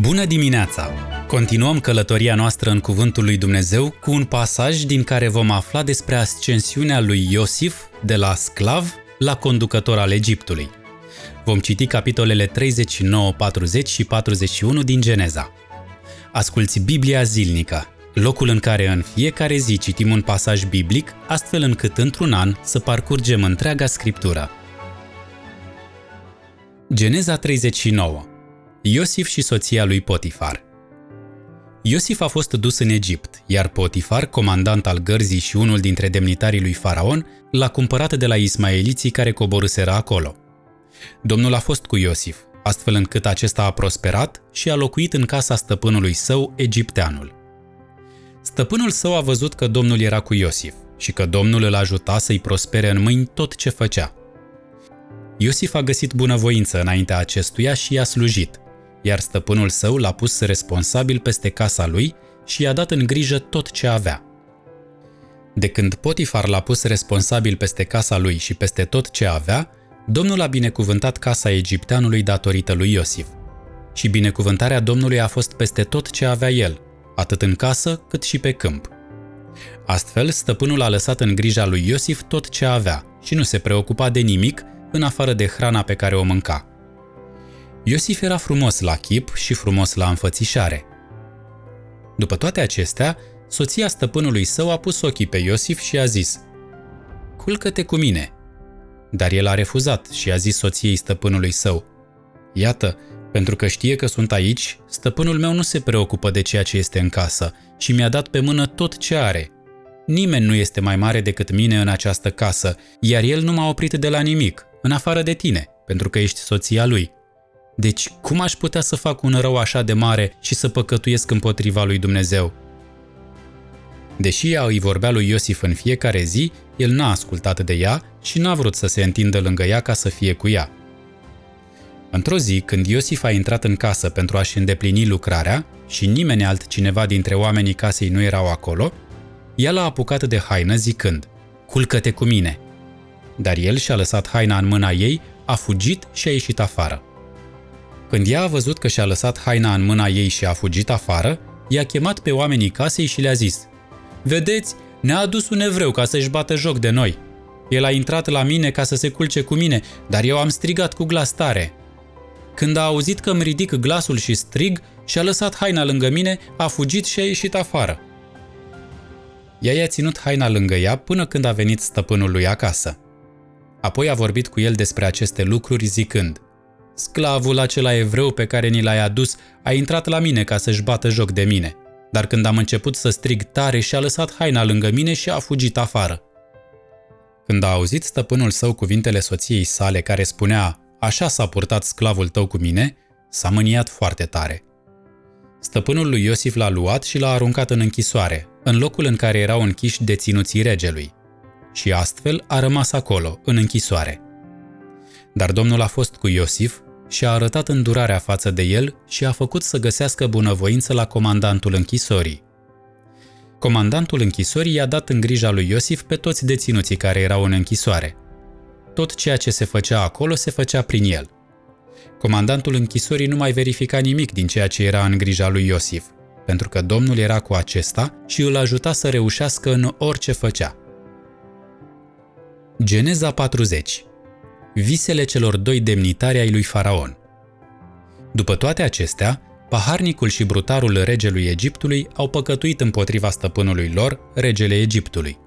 Bună dimineața! Continuăm călătoria noastră în Cuvântul lui Dumnezeu cu un pasaj din care vom afla despre ascensiunea lui Iosif de la sclav la conducător al Egiptului. Vom citi capitolele 39, 40 și 41 din Geneza. Asculți Biblia zilnică, locul în care în fiecare zi citim un pasaj biblic, astfel încât într-un an să parcurgem întreaga scriptură. Geneza 39 Iosif și soția lui Potifar Iosif a fost dus în Egipt, iar Potifar, comandant al gărzii și unul dintre demnitarii lui Faraon, l-a cumpărat de la ismaeliții care coborâseră acolo. Domnul a fost cu Iosif, astfel încât acesta a prosperat și a locuit în casa stăpânului său, egipteanul. Stăpânul său a văzut că Domnul era cu Iosif și că Domnul îl ajuta să-i prospere în mâini tot ce făcea. Iosif a găsit bunăvoință înaintea acestuia și i-a slujit, iar stăpânul său l-a pus responsabil peste casa lui și i-a dat în grijă tot ce avea. De când Potifar l-a pus responsabil peste casa lui și peste tot ce avea, Domnul a binecuvântat casa egipteanului datorită lui Iosif. Și binecuvântarea Domnului a fost peste tot ce avea el, atât în casă cât și pe câmp. Astfel, stăpânul a lăsat în grija lui Iosif tot ce avea și nu se preocupa de nimic în afară de hrana pe care o mânca. Iosif era frumos la chip și frumos la înfățișare. După toate acestea, soția stăpânului său a pus ochii pe Iosif și a zis Culcă-te cu mine. Dar el a refuzat și a zis soției stăpânului său Iată, pentru că știe că sunt aici, stăpânul meu nu se preocupă de ceea ce este în casă și mi-a dat pe mână tot ce are. Nimeni nu este mai mare decât mine în această casă, iar el nu m-a oprit de la nimic, în afară de tine, pentru că ești soția lui. Deci, cum aș putea să fac un rău așa de mare și să păcătuiesc împotriva lui Dumnezeu? Deși ea îi vorbea lui Iosif în fiecare zi, el n-a ascultat de ea și n-a vrut să se întindă lângă ea ca să fie cu ea. Într-o zi, când Iosif a intrat în casă pentru a-și îndeplini lucrarea și nimeni altcineva dintre oamenii casei nu erau acolo, ea l-a apucat de haină zicând, Culcă-te cu mine! Dar el și-a lăsat haina în mâna ei, a fugit și a ieșit afară. Când ea a văzut că și-a lăsat haina în mâna ei și a fugit afară, i-a chemat pe oamenii casei și le-a zis Vedeți, ne-a adus un evreu ca să-și bată joc de noi. El a intrat la mine ca să se culce cu mine, dar eu am strigat cu glas tare. Când a auzit că îmi ridic glasul și strig, și-a lăsat haina lângă mine, a fugit și a ieșit afară. Ea i-a ținut haina lângă ea până când a venit stăpânul lui acasă. Apoi a vorbit cu el despre aceste lucruri zicând Sclavul acela evreu pe care ni l-ai adus a intrat la mine ca să-și bată joc de mine, dar când am început să strig tare și-a lăsat haina lângă mine și a fugit afară. Când a auzit stăpânul său cuvintele soției sale care spunea Așa s-a purtat sclavul tău cu mine, s-a mâniat foarte tare. Stăpânul lui Iosif l-a luat și l-a aruncat în închisoare, în locul în care erau închiși deținuții regelui. Și astfel a rămas acolo, în închisoare. Dar Domnul a fost cu Iosif și a arătat îndurarea față de el și a făcut să găsească bunăvoință la comandantul închisorii. Comandantul închisorii i-a dat în grija lui Iosif pe toți deținuții care erau în închisoare. Tot ceea ce se făcea acolo se făcea prin el. Comandantul închisorii nu mai verifica nimic din ceea ce era în grija lui Iosif, pentru că Domnul era cu acesta și îl ajuta să reușească în orice făcea. Geneza 40 visele celor doi demnitari ai lui Faraon. După toate acestea, paharnicul și brutarul regelui Egiptului au păcătuit împotriva stăpânului lor, regele Egiptului.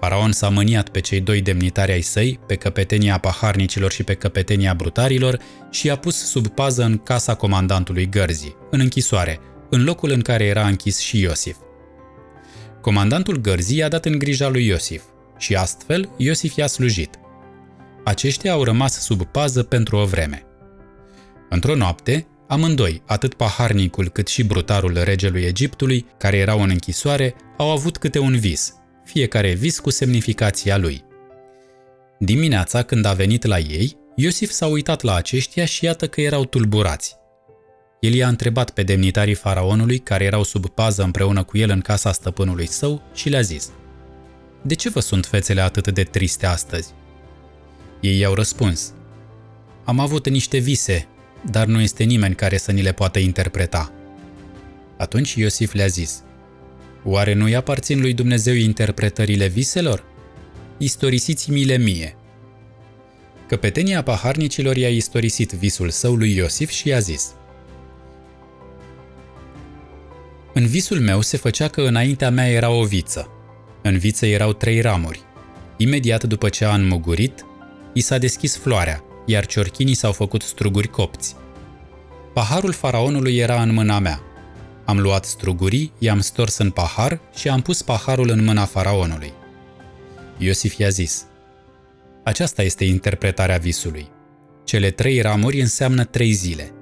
Faraon s-a mâniat pe cei doi demnitari ai săi, pe căpetenia paharnicilor și pe căpetenia brutarilor și i-a pus sub pază în casa comandantului gărzii, în închisoare, în locul în care era închis și Iosif. Comandantul gărzii i-a dat în grija lui Iosif și astfel Iosif i-a slujit – aceștia au rămas sub pază pentru o vreme. Într-o noapte, amândoi, atât paharnicul cât și brutarul regelui Egiptului, care erau în închisoare, au avut câte un vis, fiecare vis cu semnificația lui. Dimineața, când a venit la ei, Iosif s-a uitat la aceștia și iată că erau tulburați. El i-a întrebat pe demnitarii faraonului, care erau sub pază împreună cu el în casa stăpânului său, și le-a zis De ce vă sunt fețele atât de triste astăzi? Ei i-au răspuns, Am avut niște vise, dar nu este nimeni care să ni le poată interpreta. Atunci Iosif le-a zis, Oare nu-i aparțin lui Dumnezeu interpretările viselor? Istorisiți-mi-le mie. Căpetenia paharnicilor i-a istorisit visul său lui Iosif și i-a zis, În visul meu se făcea că înaintea mea era o viță. În viță erau trei ramuri. Imediat după ce a înmugurit, i s-a deschis floarea, iar ciorchinii s-au făcut struguri copți. Paharul faraonului era în mâna mea. Am luat strugurii, i-am stors în pahar și am pus paharul în mâna faraonului. Iosif i-a zis, Aceasta este interpretarea visului. Cele trei ramuri înseamnă trei zile.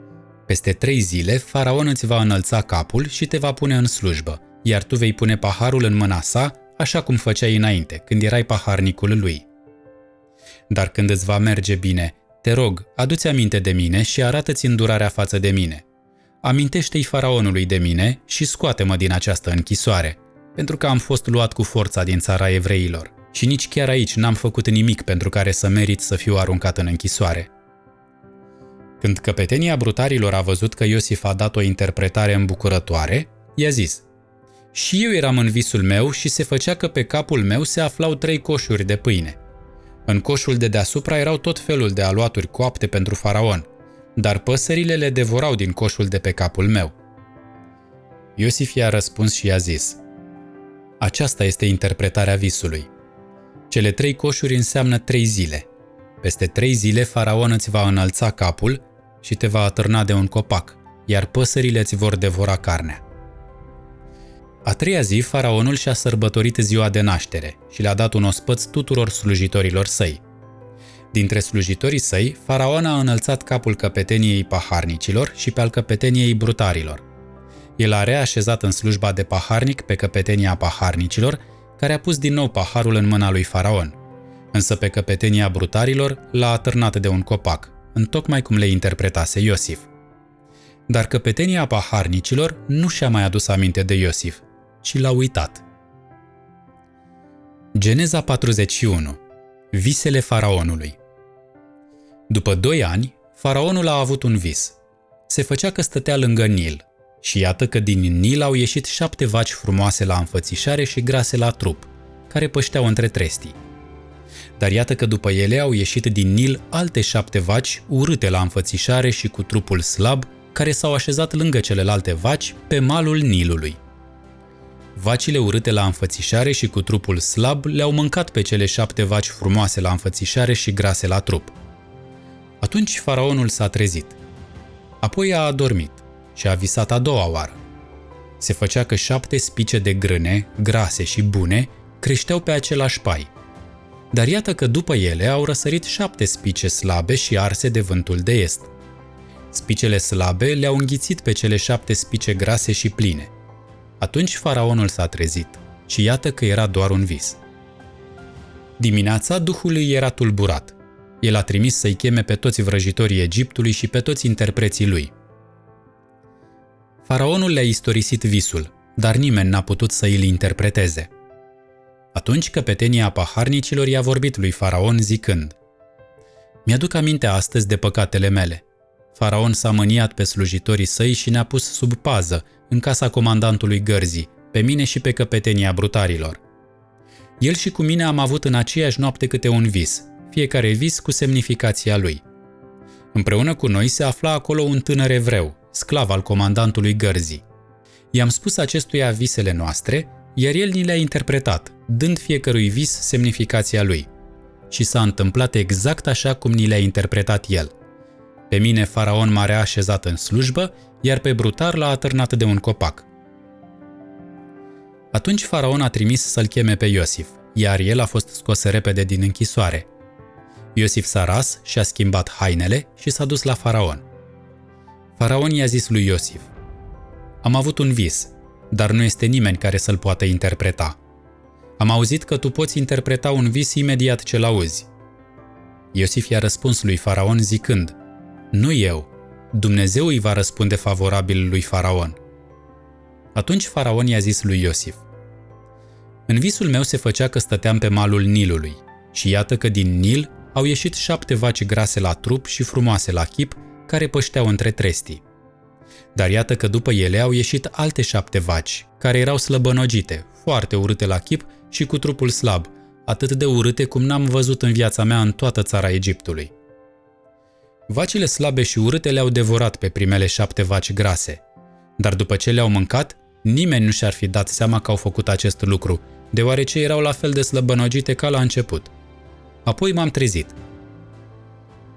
Peste trei zile, faraon îți va înălța capul și te va pune în slujbă, iar tu vei pune paharul în mâna sa, așa cum făceai înainte, când erai paharnicul lui. Dar când îți va merge bine, te rog, adu-ți aminte de mine și arată-ți îndurarea față de mine. Amintește-i faraonului de mine și scoate-mă din această închisoare, pentru că am fost luat cu forța din țara evreilor. Și nici chiar aici n-am făcut nimic pentru care să merit să fiu aruncat în închisoare. Când căpetenia brutarilor a văzut că Iosif a dat o interpretare îmbucurătoare, i-a zis Și eu eram în visul meu și se făcea că pe capul meu se aflau trei coșuri de pâine – în coșul de deasupra erau tot felul de aluaturi coapte pentru faraon, dar păsările le devorau din coșul de pe capul meu. Iosif i-a răspuns și i-a zis, Aceasta este interpretarea visului. Cele trei coșuri înseamnă trei zile. Peste trei zile faraon îți va înălța capul și te va atârna de un copac, iar păsările îți vor devora carnea. A treia zi, faraonul și-a sărbătorit ziua de naștere și le-a dat un ospăț tuturor slujitorilor săi. Dintre slujitorii săi, faraon a înălțat capul căpeteniei paharnicilor și pe al căpeteniei brutarilor. El a reașezat în slujba de paharnic pe căpetenia paharnicilor, care a pus din nou paharul în mâna lui faraon. Însă pe căpetenia brutarilor l-a atârnat de un copac, întocmai cum le interpretase Iosif. Dar căpetenia paharnicilor nu și-a mai adus aminte de Iosif și l-a uitat. Geneza 41. Visele faraonului După doi ani, faraonul a avut un vis. Se făcea că stătea lângă Nil și iată că din Nil au ieșit șapte vaci frumoase la înfățișare și grase la trup, care pășteau între trestii. Dar iată că după ele au ieșit din Nil alte șapte vaci urâte la înfățișare și cu trupul slab, care s-au așezat lângă celelalte vaci pe malul Nilului. Vacile urâte la înfățișare și cu trupul slab le-au mâncat pe cele șapte vaci frumoase la înfățișare și grase la trup. Atunci faraonul s-a trezit. Apoi a adormit și a visat a doua oară. Se făcea că șapte spice de grâne, grase și bune, creșteau pe același pai. Dar iată că după ele au răsărit șapte spice slabe și arse de vântul de est. Spicele slabe le-au înghițit pe cele șapte spice grase și pline. Atunci faraonul s-a trezit și iată că era doar un vis. Dimineața Duhul îi era tulburat. El a trimis să-i cheme pe toți vrăjitorii Egiptului și pe toți interpreții lui. Faraonul le-a istorisit visul, dar nimeni n-a putut să îl interpreteze. Atunci căpetenia paharnicilor i-a vorbit lui Faraon zicând Mi-aduc aminte astăzi de păcatele mele. Faraon s-a mâniat pe slujitorii săi și ne-a pus sub pază în casa comandantului gărzii, pe mine și pe căpetenia brutarilor. El și cu mine am avut în aceeași noapte câte un vis, fiecare vis cu semnificația lui. Împreună cu noi se afla acolo un tânăr evreu, sclav al comandantului gărzii. I-am spus acestuia visele noastre, iar el ni le-a interpretat, dând fiecărui vis semnificația lui. Și s-a întâmplat exact așa cum ni le-a interpretat el. Pe mine faraon m-a reașezat în slujbă, iar pe brutar l-a atârnat de un copac. Atunci faraon a trimis să-l cheme pe Iosif, iar el a fost scos repede din închisoare. Iosif s-a ras și a schimbat hainele și s-a dus la faraon. Faraon i-a zis lui Iosif, Am avut un vis, dar nu este nimeni care să-l poată interpreta. Am auzit că tu poți interpreta un vis imediat ce-l auzi. Iosif i-a răspuns lui Faraon zicând, Nu eu, Dumnezeu îi va răspunde favorabil lui Faraon. Atunci Faraon i-a zis lui Iosif, În visul meu se făcea că stăteam pe malul Nilului și iată că din Nil au ieșit șapte vaci grase la trup și frumoase la chip, care pășteau între trestii. Dar iată că după ele au ieșit alte șapte vaci, care erau slăbănogite, foarte urâte la chip și cu trupul slab, atât de urâte cum n-am văzut în viața mea în toată țara Egiptului. Vacile slabe și urâte le-au devorat pe primele șapte vaci grase, dar după ce le-au mâncat, nimeni nu și-ar fi dat seama că au făcut acest lucru, deoarece erau la fel de slăbănogite ca la început. Apoi m-am trezit.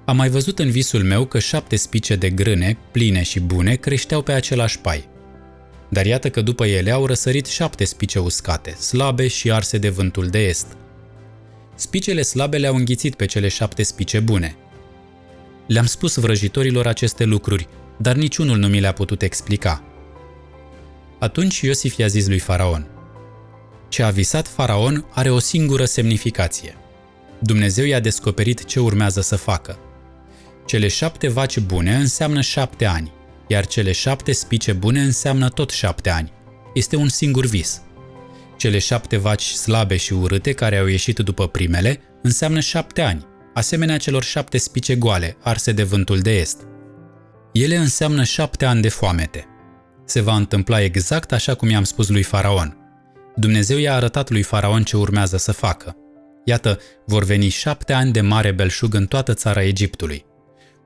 Am mai văzut în visul meu că șapte spice de grâne, pline și bune, creșteau pe același pai. Dar iată că după ele au răsărit șapte spice uscate, slabe și arse de vântul de est. Spicele slabe le-au înghițit pe cele șapte spice bune. Le-am spus vrăjitorilor aceste lucruri, dar niciunul nu mi le-a putut explica. Atunci Iosif i-a zis lui Faraon, Ce a visat Faraon are o singură semnificație. Dumnezeu i-a descoperit ce urmează să facă. Cele șapte vaci bune înseamnă șapte ani, iar cele șapte spice bune înseamnă tot șapte ani. Este un singur vis. Cele șapte vaci slabe și urâte care au ieșit după primele înseamnă șapte ani, asemenea celor șapte spice goale, arse de vântul de est. Ele înseamnă șapte ani de foamete. Se va întâmpla exact așa cum i-am spus lui Faraon. Dumnezeu i-a arătat lui Faraon ce urmează să facă. Iată, vor veni șapte ani de mare belșug în toată țara Egiptului.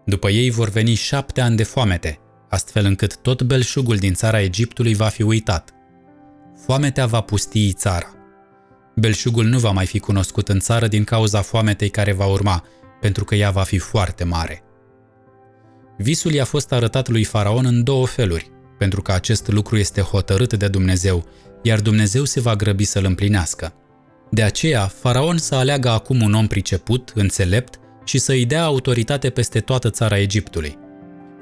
După ei vor veni șapte ani de foamete, astfel încât tot belșugul din țara Egiptului va fi uitat. Foametea va pustii țara. Belșugul nu va mai fi cunoscut în țară din cauza foametei care va urma, pentru că ea va fi foarte mare. Visul i-a fost arătat lui Faraon în două feluri, pentru că acest lucru este hotărât de Dumnezeu, iar Dumnezeu se va grăbi să-l împlinească. De aceea, Faraon să aleagă acum un om priceput, înțelept și să îi dea autoritate peste toată țara Egiptului.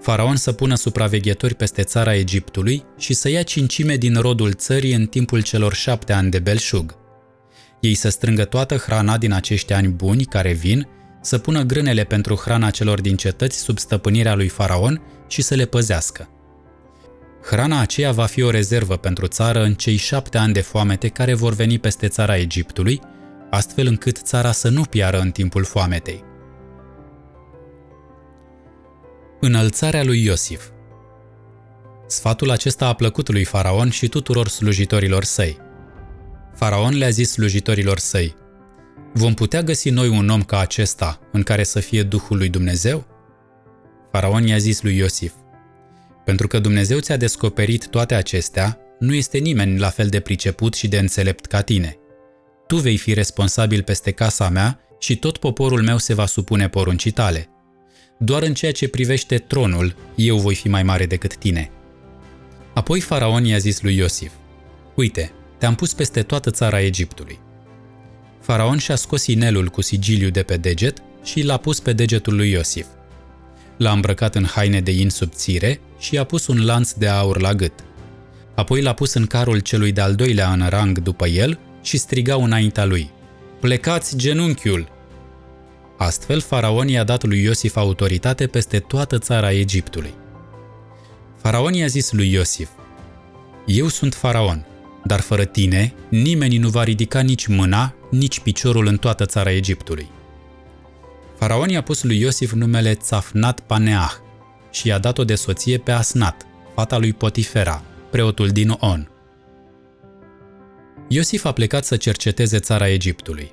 Faraon să pună supraveghetori peste țara Egiptului și să ia cincime din rodul țării în timpul celor șapte ani de belșug. Ei să strângă toată hrana din acești ani buni care vin, să pună grânele pentru hrana celor din cetăți sub stăpânirea lui Faraon și să le păzească. Hrana aceea va fi o rezervă pentru țară în cei șapte ani de foamete care vor veni peste țara Egiptului, astfel încât țara să nu piară în timpul foametei. Înălțarea lui Iosif Sfatul acesta a plăcut lui Faraon și tuturor slujitorilor săi. Faraon le-a zis slujitorilor săi, Vom putea găsi noi un om ca acesta în care să fie Duhul lui Dumnezeu? Faraon i-a zis lui Iosif, Pentru că Dumnezeu ți-a descoperit toate acestea, nu este nimeni la fel de priceput și de înțelept ca tine. Tu vei fi responsabil peste casa mea și tot poporul meu se va supune poruncii tale. Doar în ceea ce privește tronul, eu voi fi mai mare decât tine. Apoi faraon i-a zis lui Iosif, Uite, te-am pus peste toată țara Egiptului. Faraon și-a scos inelul cu sigiliu de pe deget și l-a pus pe degetul lui Iosif. L-a îmbrăcat în haine de in subțire și i-a pus un lanț de aur la gât. Apoi l-a pus în carul celui de-al doilea în rang după el și striga înaintea lui, Plecați genunchiul! Astfel, faraon i-a dat lui Iosif autoritate peste toată țara Egiptului. Faraon i-a zis lui Iosif, Eu sunt faraon, dar fără tine nimeni nu va ridica nici mâna, nici piciorul în toată țara Egiptului. Faraon i-a pus lui Iosif numele Țafnat Paneah și i-a dat-o de soție pe Asnat, fata lui Potifera, preotul din On. Iosif a plecat să cerceteze țara Egiptului.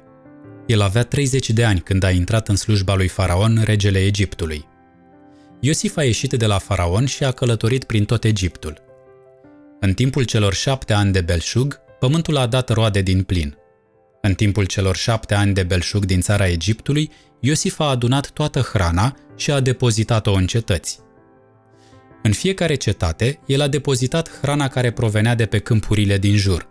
El avea 30 de ani când a intrat în slujba lui Faraon, regele Egiptului. Iosif a ieșit de la Faraon și a călătorit prin tot Egiptul. În timpul celor șapte ani de belșug, pământul a dat roade din plin. În timpul celor șapte ani de belșug din țara Egiptului, Iosif a adunat toată hrana și a depozitat-o în cetăți. În fiecare cetate, el a depozitat hrana care provenea de pe câmpurile din jur.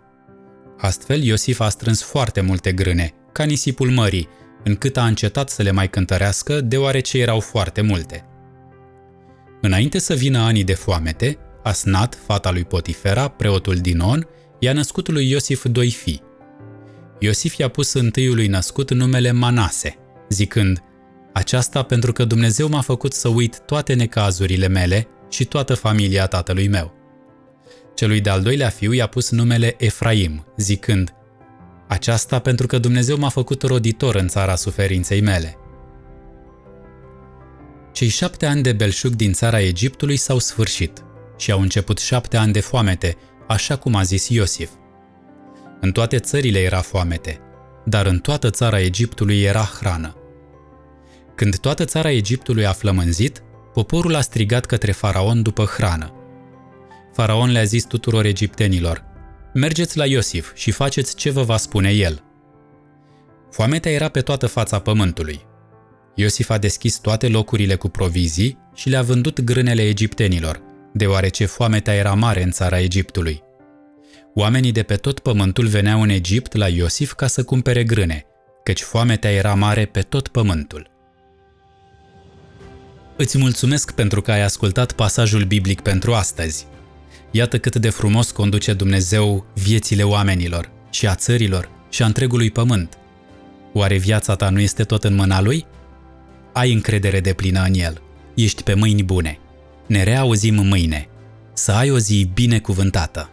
Astfel, Iosif a strâns foarte multe grâne, ca nisipul mării, încât a încetat să le mai cântărească, deoarece erau foarte multe. Înainte să vină anii de foamete, Asnat, fata lui Potifera, preotul Dinon, i-a născut lui Iosif doi fii. Iosif i-a pus întâiului născut numele Manase, zicând, Aceasta pentru că Dumnezeu m-a făcut să uit toate necazurile mele și toată familia tatălui meu. Celui de-al doilea fiu i-a pus numele Efraim, zicând, Aceasta pentru că Dumnezeu m-a făcut roditor în țara suferinței mele. Cei șapte ani de belșug din țara Egiptului s-au sfârșit și au început șapte ani de foamete, așa cum a zis Iosif. În toate țările era foamete, dar în toată țara Egiptului era hrană. Când toată țara Egiptului a flămânzit, poporul a strigat către faraon după hrană. Faraon le-a zis tuturor egiptenilor, mergeți la Iosif și faceți ce vă va spune el. Foametea era pe toată fața pământului. Iosif a deschis toate locurile cu provizii și le-a vândut grânele egiptenilor, deoarece foametea era mare în țara Egiptului. Oamenii de pe tot pământul veneau în Egipt la Iosif ca să cumpere grâne, căci foametea era mare pe tot pământul. Îți mulțumesc pentru că ai ascultat pasajul biblic pentru astăzi. Iată cât de frumos conduce Dumnezeu viețile oamenilor și a țărilor și a întregului pământ. Oare viața ta nu este tot în mâna Lui? Ai încredere de plină în El. Ești pe mâini bune. Ne reauzim mâine. Să ai o zi binecuvântată!